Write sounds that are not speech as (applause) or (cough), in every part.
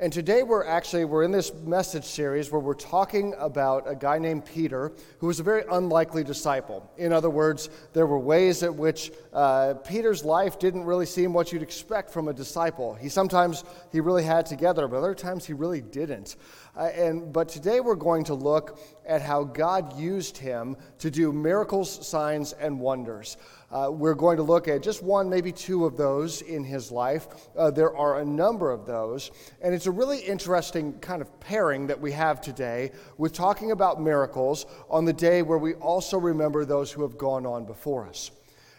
And today we're actually we're in this message series where we're talking about a guy named Peter who was a very unlikely disciple. In other words, there were ways at which uh, Peter's life didn't really seem what you'd expect from a disciple. He sometimes he really had together, but other times he really didn't. Uh, and but today we're going to look at how God used him to do miracles, signs, and wonders. Uh, we're going to look at just one, maybe two of those in his life. Uh, there are a number of those. And it's a really interesting kind of pairing that we have today with talking about miracles on the day where we also remember those who have gone on before us.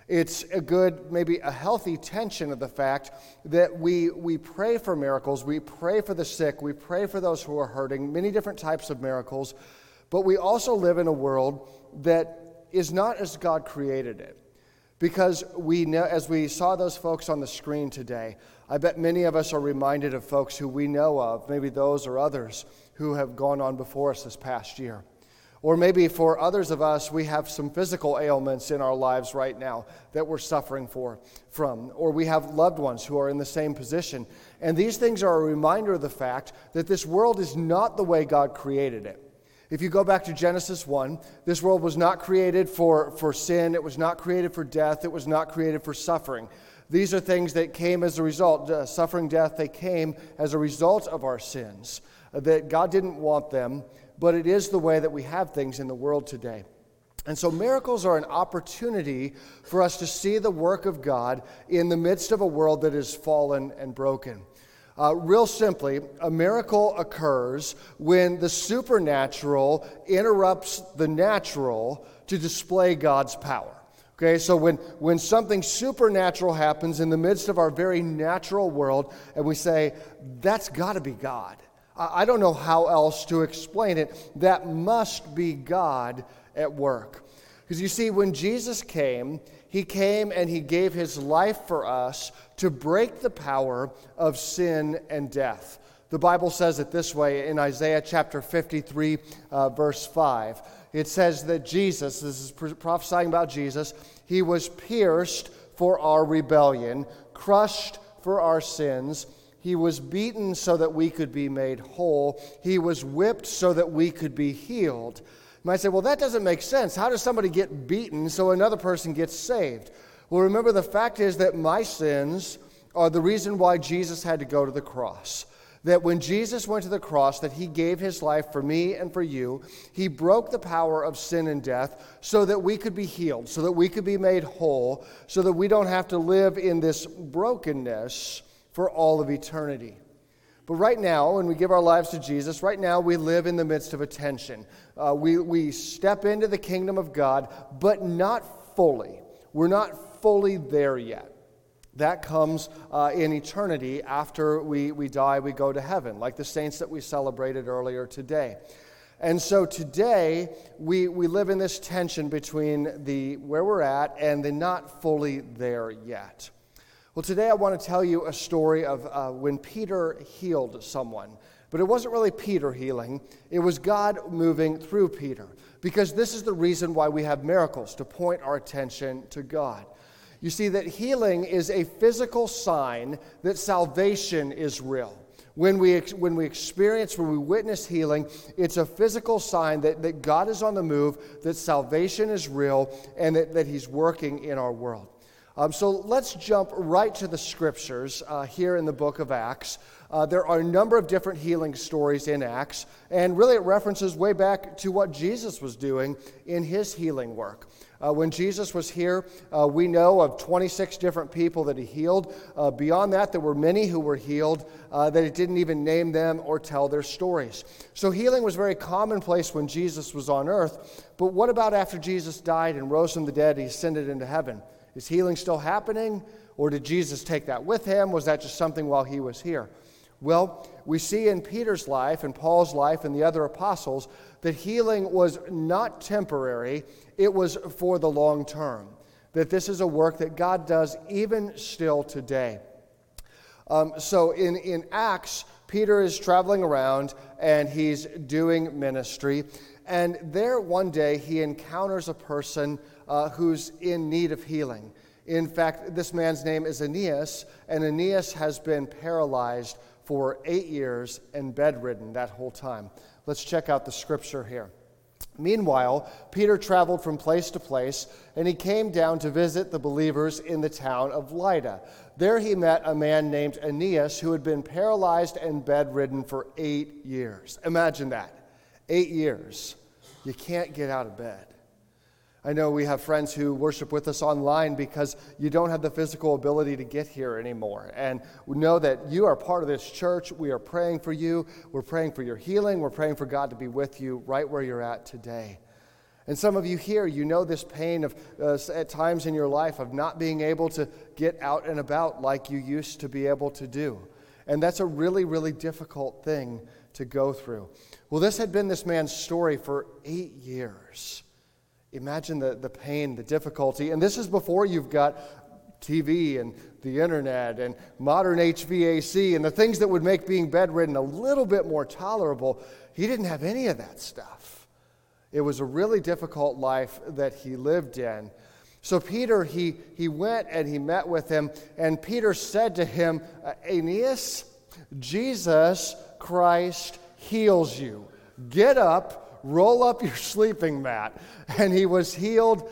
It's a good, maybe a healthy tension of the fact that we, we pray for miracles, we pray for the sick, we pray for those who are hurting, many different types of miracles, but we also live in a world that is not as God created it. Because we know, as we saw those folks on the screen today, I bet many of us are reminded of folks who we know of, maybe those or others who have gone on before us this past year. Or maybe for others of us, we have some physical ailments in our lives right now that we're suffering for, from. Or we have loved ones who are in the same position. And these things are a reminder of the fact that this world is not the way God created it. If you go back to Genesis 1, this world was not created for, for sin, it was not created for death, it was not created for suffering. These are things that came as a result, uh, suffering, death, they came as a result of our sins. Uh, that God didn't want them, but it is the way that we have things in the world today. And so, miracles are an opportunity for us to see the work of God in the midst of a world that is fallen and broken. Uh, real simply, a miracle occurs when the supernatural interrupts the natural to display God's power. Okay, so when, when something supernatural happens in the midst of our very natural world, and we say, that's got to be God. I, I don't know how else to explain it. That must be God at work. Because you see, when Jesus came, he came and he gave his life for us to break the power of sin and death. The Bible says it this way in Isaiah chapter 53, uh, verse 5. It says that Jesus, this is prophesying about Jesus, he was pierced for our rebellion, crushed for our sins. He was beaten so that we could be made whole. He was whipped so that we could be healed. You might say, well, that doesn't make sense. How does somebody get beaten so another person gets saved? Well, remember, the fact is that my sins are the reason why Jesus had to go to the cross. That when Jesus went to the cross, that he gave his life for me and for you, he broke the power of sin and death so that we could be healed, so that we could be made whole, so that we don't have to live in this brokenness for all of eternity. But right now, when we give our lives to Jesus, right now we live in the midst of a tension. Uh, we, we step into the kingdom of God, but not fully. We're not fully there yet. That comes uh, in eternity after we, we die, we go to heaven, like the saints that we celebrated earlier today. And so today, we, we live in this tension between the where we're at and the not fully there yet. Well, today I want to tell you a story of uh, when Peter healed someone. But it wasn't really Peter healing, it was God moving through Peter. Because this is the reason why we have miracles, to point our attention to God. You see, that healing is a physical sign that salvation is real. When we, when we experience, when we witness healing, it's a physical sign that, that God is on the move, that salvation is real, and that, that He's working in our world. Um, so let's jump right to the scriptures uh, here in the book of Acts. Uh, there are a number of different healing stories in Acts, and really it references way back to what Jesus was doing in his healing work. Uh, when Jesus was here, uh, we know of 26 different people that he healed. Uh, beyond that, there were many who were healed uh, that it didn't even name them or tell their stories. So healing was very commonplace when Jesus was on earth. But what about after Jesus died and rose from the dead, he ascended into heaven? Is healing still happening? Or did Jesus take that with him? Was that just something while he was here? Well, we see in Peter's life and Paul's life and the other apostles that healing was not temporary, it was for the long term. That this is a work that God does even still today. Um, so in, in Acts, Peter is traveling around and he's doing ministry. And there one day he encounters a person uh, who's in need of healing. In fact, this man's name is Aeneas, and Aeneas has been paralyzed for eight years and bedridden that whole time. Let's check out the scripture here. Meanwhile, Peter traveled from place to place, and he came down to visit the believers in the town of Lydda. There he met a man named Aeneas who had been paralyzed and bedridden for eight years. Imagine that. Eight years. You can't get out of bed. I know we have friends who worship with us online because you don't have the physical ability to get here anymore. And we know that you are part of this church. We are praying for you. We're praying for your healing. We're praying for God to be with you right where you're at today. And some of you here, you know this pain of uh, at times in your life of not being able to get out and about like you used to be able to do. And that's a really, really difficult thing to go through. Well, this had been this man's story for eight years. Imagine the, the pain, the difficulty. And this is before you've got TV and the internet and modern HVAC and the things that would make being bedridden a little bit more tolerable. He didn't have any of that stuff. It was a really difficult life that he lived in. So Peter, he, he went and he met with him, and Peter said to him, uh, Aeneas, Jesus Christ heals you. Get up roll up your sleeping mat. And he was healed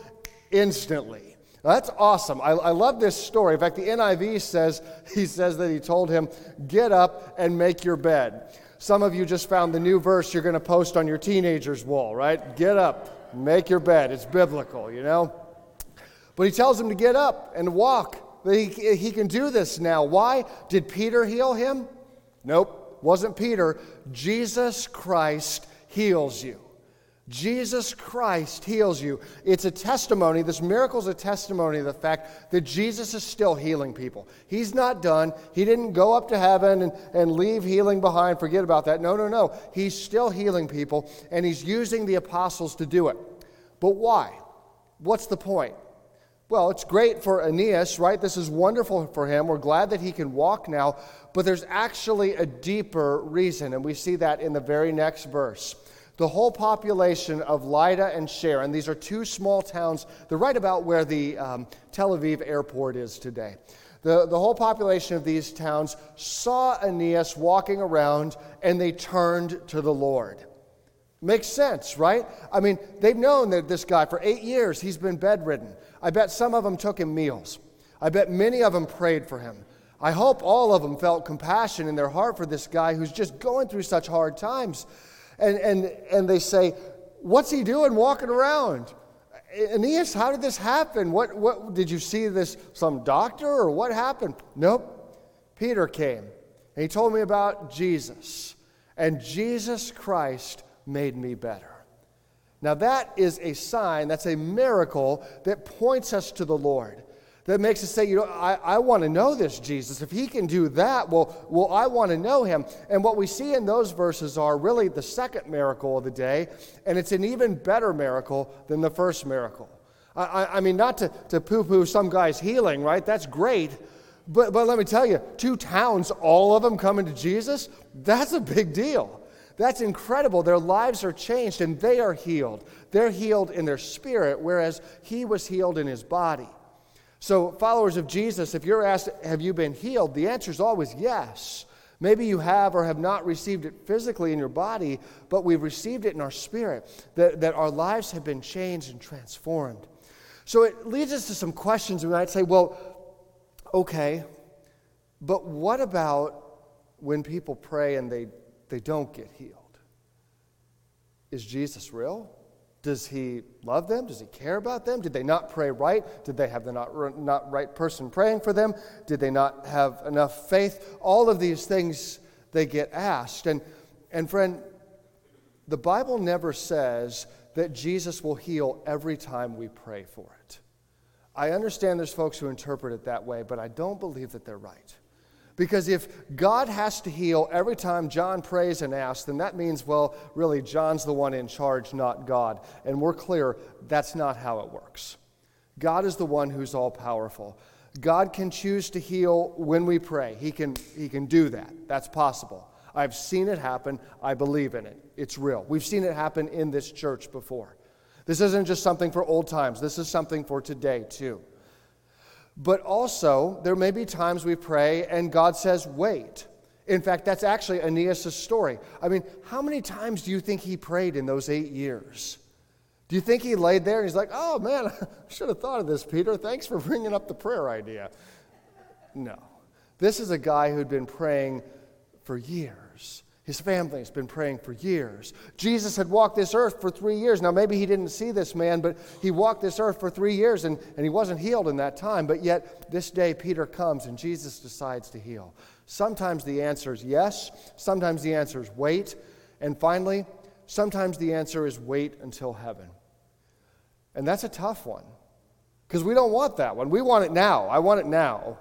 instantly. That's awesome. I, I, love this story. In fact, the NIV says (laughs) he says that he told him, "Get up and make your bed." Some of you just found the new verse you're going to post on your teenager's wall, right? Get up, make your bed. It's biblical, you know. But he tells him to get up and walk. He, he can do this now. Why did Peter heal him? Nope, wasn't Peter. Jesus Christ heals you. Jesus Christ heals you. It's a testimony, this miracle is a testimony of the fact that Jesus is still healing people. He's not done. He didn't go up to heaven and, and leave healing behind, forget about that. No, no, no. He's still healing people, and he's using the apostles to do it. But why? What's the point? Well, it's great for Aeneas, right? This is wonderful for him. We're glad that he can walk now, but there's actually a deeper reason, and we see that in the very next verse. The whole population of Lydda and Sharon, these are two small towns, they're right about where the um, Tel Aviv airport is today. The, the whole population of these towns saw Aeneas walking around and they turned to the Lord. Makes sense, right? I mean, they've known that this guy for eight years, he's been bedridden. I bet some of them took him meals. I bet many of them prayed for him. I hope all of them felt compassion in their heart for this guy who's just going through such hard times and, and, and they say, What's he doing walking around? Aeneas, how did this happen? What, what, did you see this, some doctor, or what happened? Nope. Peter came, and he told me about Jesus. And Jesus Christ made me better. Now, that is a sign, that's a miracle that points us to the Lord that makes us say, you know, I, I want to know this Jesus. If he can do that, well, well, I want to know him. And what we see in those verses are really the second miracle of the day, and it's an even better miracle than the first miracle. I, I mean, not to, to poo poo some guy's healing, right? That's great. But, but let me tell you, two towns, all of them coming to Jesus, that's a big deal. That's incredible. Their lives are changed and they are healed. They're healed in their spirit, whereas he was healed in his body. So, followers of Jesus, if you're asked, Have you been healed? the answer is always yes. Maybe you have or have not received it physically in your body, but we've received it in our spirit, that, that our lives have been changed and transformed. So it leads us to some questions. We might say, well, okay, but what about when people pray and they, they don't get healed? Is Jesus real? Does he love them? Does he care about them? Did they not pray right? Did they have the not, not right person praying for them? Did they not have enough faith? All of these things they get asked. And, and friend, the Bible never says that Jesus will heal every time we pray for it. I understand there's folks who interpret it that way, but I don't believe that they're right. Because if God has to heal every time John prays and asks, then that means, well, really, John's the one in charge, not God. And we're clear that's not how it works. God is the one who's all powerful. God can choose to heal when we pray. He can, he can do that. That's possible. I've seen it happen. I believe in it. It's real. We've seen it happen in this church before. This isn't just something for old times, this is something for today, too. But also, there may be times we pray and God says, wait. In fact, that's actually Aeneas' story. I mean, how many times do you think he prayed in those eight years? Do you think he laid there and he's like, oh man, (laughs) I should have thought of this, Peter. Thanks for bringing up the prayer idea? No. This is a guy who'd been praying for years. His family has been praying for years. Jesus had walked this earth for three years. Now, maybe he didn't see this man, but he walked this earth for three years and, and he wasn't healed in that time. But yet, this day, Peter comes and Jesus decides to heal. Sometimes the answer is yes, sometimes the answer is wait, and finally, sometimes the answer is wait until heaven. And that's a tough one because we don't want that one. We want it now. I want it now.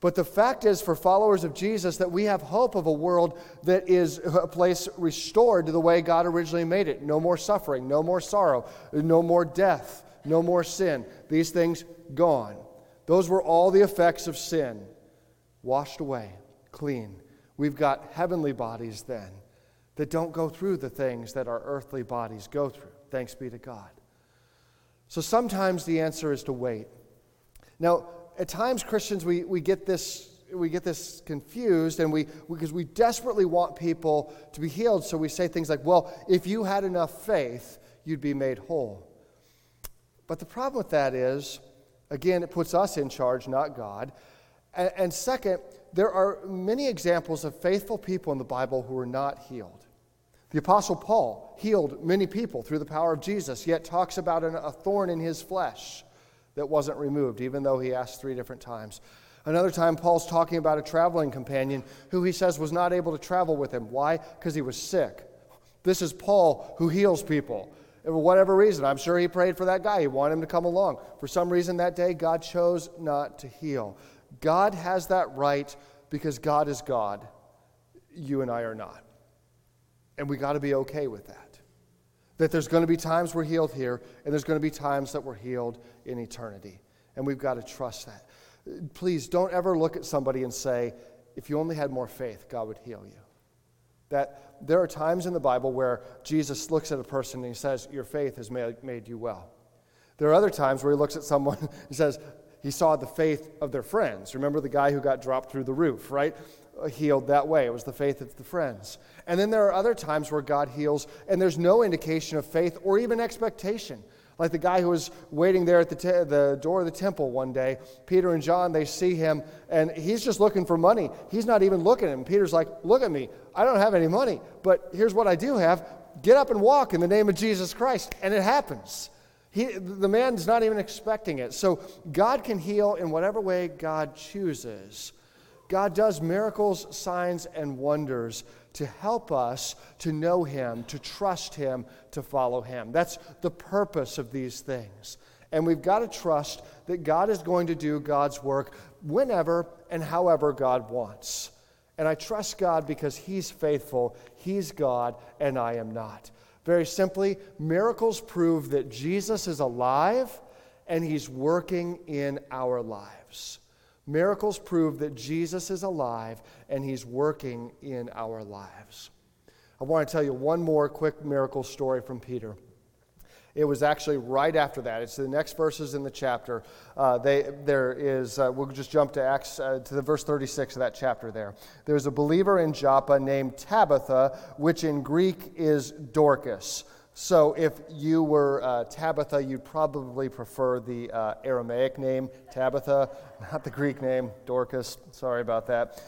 But the fact is, for followers of Jesus, that we have hope of a world that is a place restored to the way God originally made it. No more suffering, no more sorrow, no more death, no more sin. These things gone. Those were all the effects of sin, washed away, clean. We've got heavenly bodies then that don't go through the things that our earthly bodies go through. Thanks be to God. So sometimes the answer is to wait. Now, at times, Christians, we, we, get, this, we get this confused and we, because we desperately want people to be healed. So we say things like, well, if you had enough faith, you'd be made whole. But the problem with that is, again, it puts us in charge, not God. And, and second, there are many examples of faithful people in the Bible who are not healed. The Apostle Paul healed many people through the power of Jesus, yet talks about an, a thorn in his flesh that wasn't removed, even though he asked three different times. Another time, Paul's talking about a traveling companion who he says was not able to travel with him. Why? Because he was sick. This is Paul who heals people. For whatever reason, I'm sure he prayed for that guy. He wanted him to come along. For some reason that day, God chose not to heal. God has that right because God is God. You and I are not. And we got to be okay with that. That there's going to be times we're healed here, and there's going to be times that we're healed in eternity. And we've got to trust that. Please don't ever look at somebody and say, if you only had more faith, God would heal you. That there are times in the Bible where Jesus looks at a person and he says, Your faith has made, you well. There are other times where he looks at someone (laughs) and says, He saw the faith of their friends. Remember the guy who got dropped through the roof, right? Healed that way. It was the faith of the friends. And then there are other times where God heals and there's no indication of faith or even expectation. Like the guy who was waiting there at the, te- the door of the temple one day, Peter and John, they see him and he's just looking for money. He's not even looking at him. Peter's like, Look at me. I don't have any money, but here's what I do have get up and walk in the name of Jesus Christ. And it happens. He, the man's not even expecting it. So God can heal in whatever way God chooses. God does miracles, signs, and wonders to help us to know Him, to trust Him, to follow Him. That's the purpose of these things. And we've got to trust that God is going to do God's work whenever and however God wants. And I trust God because He's faithful, He's God, and I am not. Very simply, miracles prove that Jesus is alive and He's working in our lives. Miracles prove that Jesus is alive and he's working in our lives. I want to tell you one more quick miracle story from Peter. It was actually right after that. It's the next verses in the chapter. Uh, they, there is, uh, we'll just jump to Acts, uh, to the verse 36 of that chapter there. There's a believer in Joppa named Tabitha, which in Greek is Dorcas. So, if you were uh, Tabitha, you'd probably prefer the uh, Aramaic name, Tabitha, (laughs) not the Greek name, Dorcas. Sorry about that.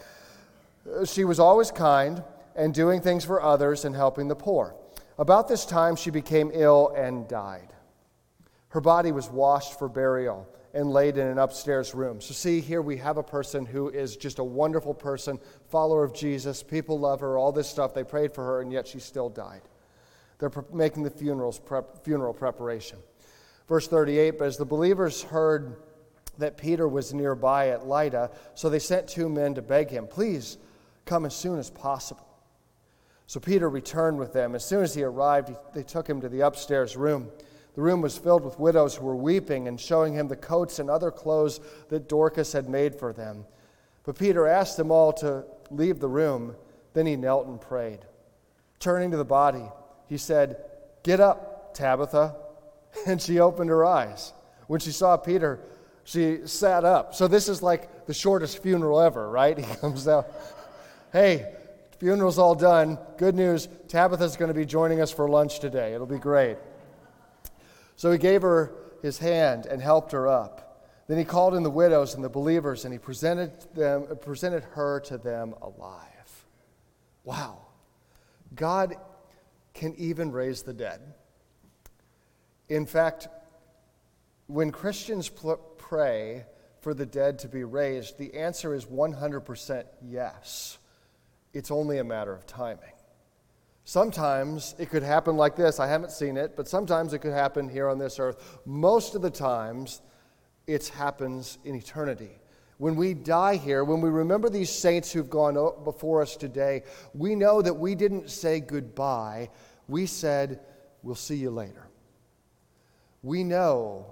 She was always kind and doing things for others and helping the poor. About this time, she became ill and died. Her body was washed for burial and laid in an upstairs room. So, see, here we have a person who is just a wonderful person, follower of Jesus. People love her, all this stuff. They prayed for her, and yet she still died. They're making the funerals prep, funeral preparation. Verse 38 But as the believers heard that Peter was nearby at Lydda, so they sent two men to beg him, Please come as soon as possible. So Peter returned with them. As soon as he arrived, they took him to the upstairs room. The room was filled with widows who were weeping and showing him the coats and other clothes that Dorcas had made for them. But Peter asked them all to leave the room. Then he knelt and prayed. Turning to the body, he said, Get up, Tabitha. (laughs) And she opened her eyes. When she saw Peter, she sat up. So this is like the shortest funeral ever, right? (laughs) He comes out. Hey, funeral's all done. Good news Tabitha's going to be joining us for lunch today. It'll be great. So he gave her his hand and helped her up. Then he called in the widows and the believers and he presented, them, presented her to them alive. Wow. God can even raise the dead. In fact, when Christians pray for the dead to be raised, the answer is 100% yes. It's only a matter of timing. Sometimes it could happen like this. I haven't seen it, but sometimes it could happen here on this earth. Most of the times, it happens in eternity. When we die here, when we remember these saints who've gone before us today, we know that we didn't say goodbye. We said, We'll see you later. We know,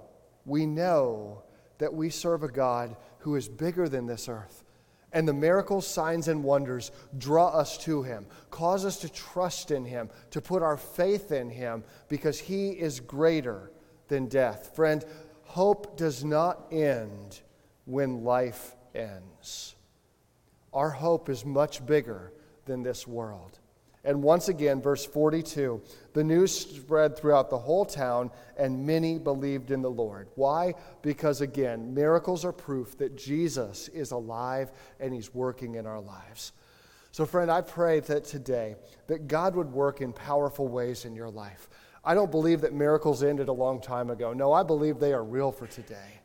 we know that we serve a God who is bigger than this earth. And the miracles, signs, and wonders draw us to Him, cause us to trust in Him, to put our faith in Him, because He is greater than death. Friend, hope does not end when life ends. Our hope is much bigger than this world. And once again, verse 42 the news spread throughout the whole town, and many believed in the Lord. Why? Because, again, miracles are proof that Jesus is alive and he's working in our lives. So, friend, I pray that today that God would work in powerful ways in your life. I don't believe that miracles ended a long time ago. No, I believe they are real for today.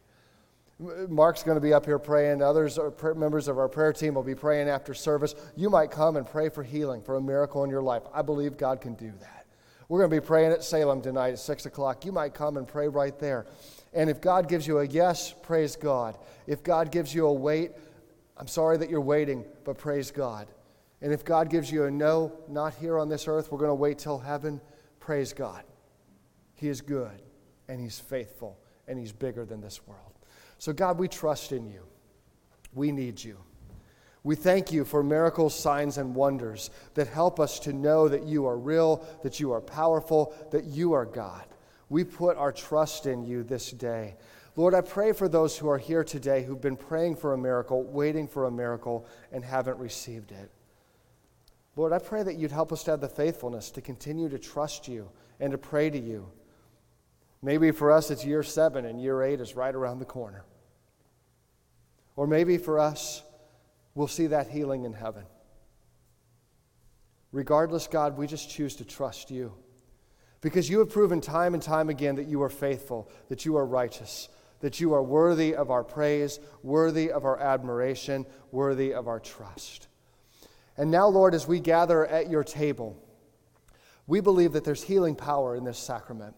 Mark's going to be up here praying. Others, members of our prayer team, will be praying after service. You might come and pray for healing, for a miracle in your life. I believe God can do that. We're going to be praying at Salem tonight at 6 o'clock. You might come and pray right there. And if God gives you a yes, praise God. If God gives you a wait, I'm sorry that you're waiting, but praise God. And if God gives you a no, not here on this earth, we're going to wait till heaven, praise God. He is good, and He's faithful, and He's bigger than this world. So, God, we trust in you. We need you. We thank you for miracles, signs, and wonders that help us to know that you are real, that you are powerful, that you are God. We put our trust in you this day. Lord, I pray for those who are here today who've been praying for a miracle, waiting for a miracle, and haven't received it. Lord, I pray that you'd help us to have the faithfulness to continue to trust you and to pray to you. Maybe for us it's year seven and year eight is right around the corner. Or maybe for us, we'll see that healing in heaven. Regardless, God, we just choose to trust you. Because you have proven time and time again that you are faithful, that you are righteous, that you are worthy of our praise, worthy of our admiration, worthy of our trust. And now, Lord, as we gather at your table, we believe that there's healing power in this sacrament.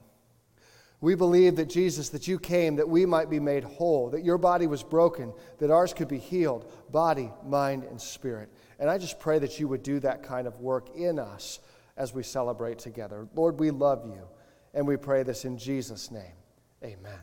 We believe that Jesus, that you came that we might be made whole, that your body was broken, that ours could be healed, body, mind, and spirit. And I just pray that you would do that kind of work in us as we celebrate together. Lord, we love you, and we pray this in Jesus' name. Amen.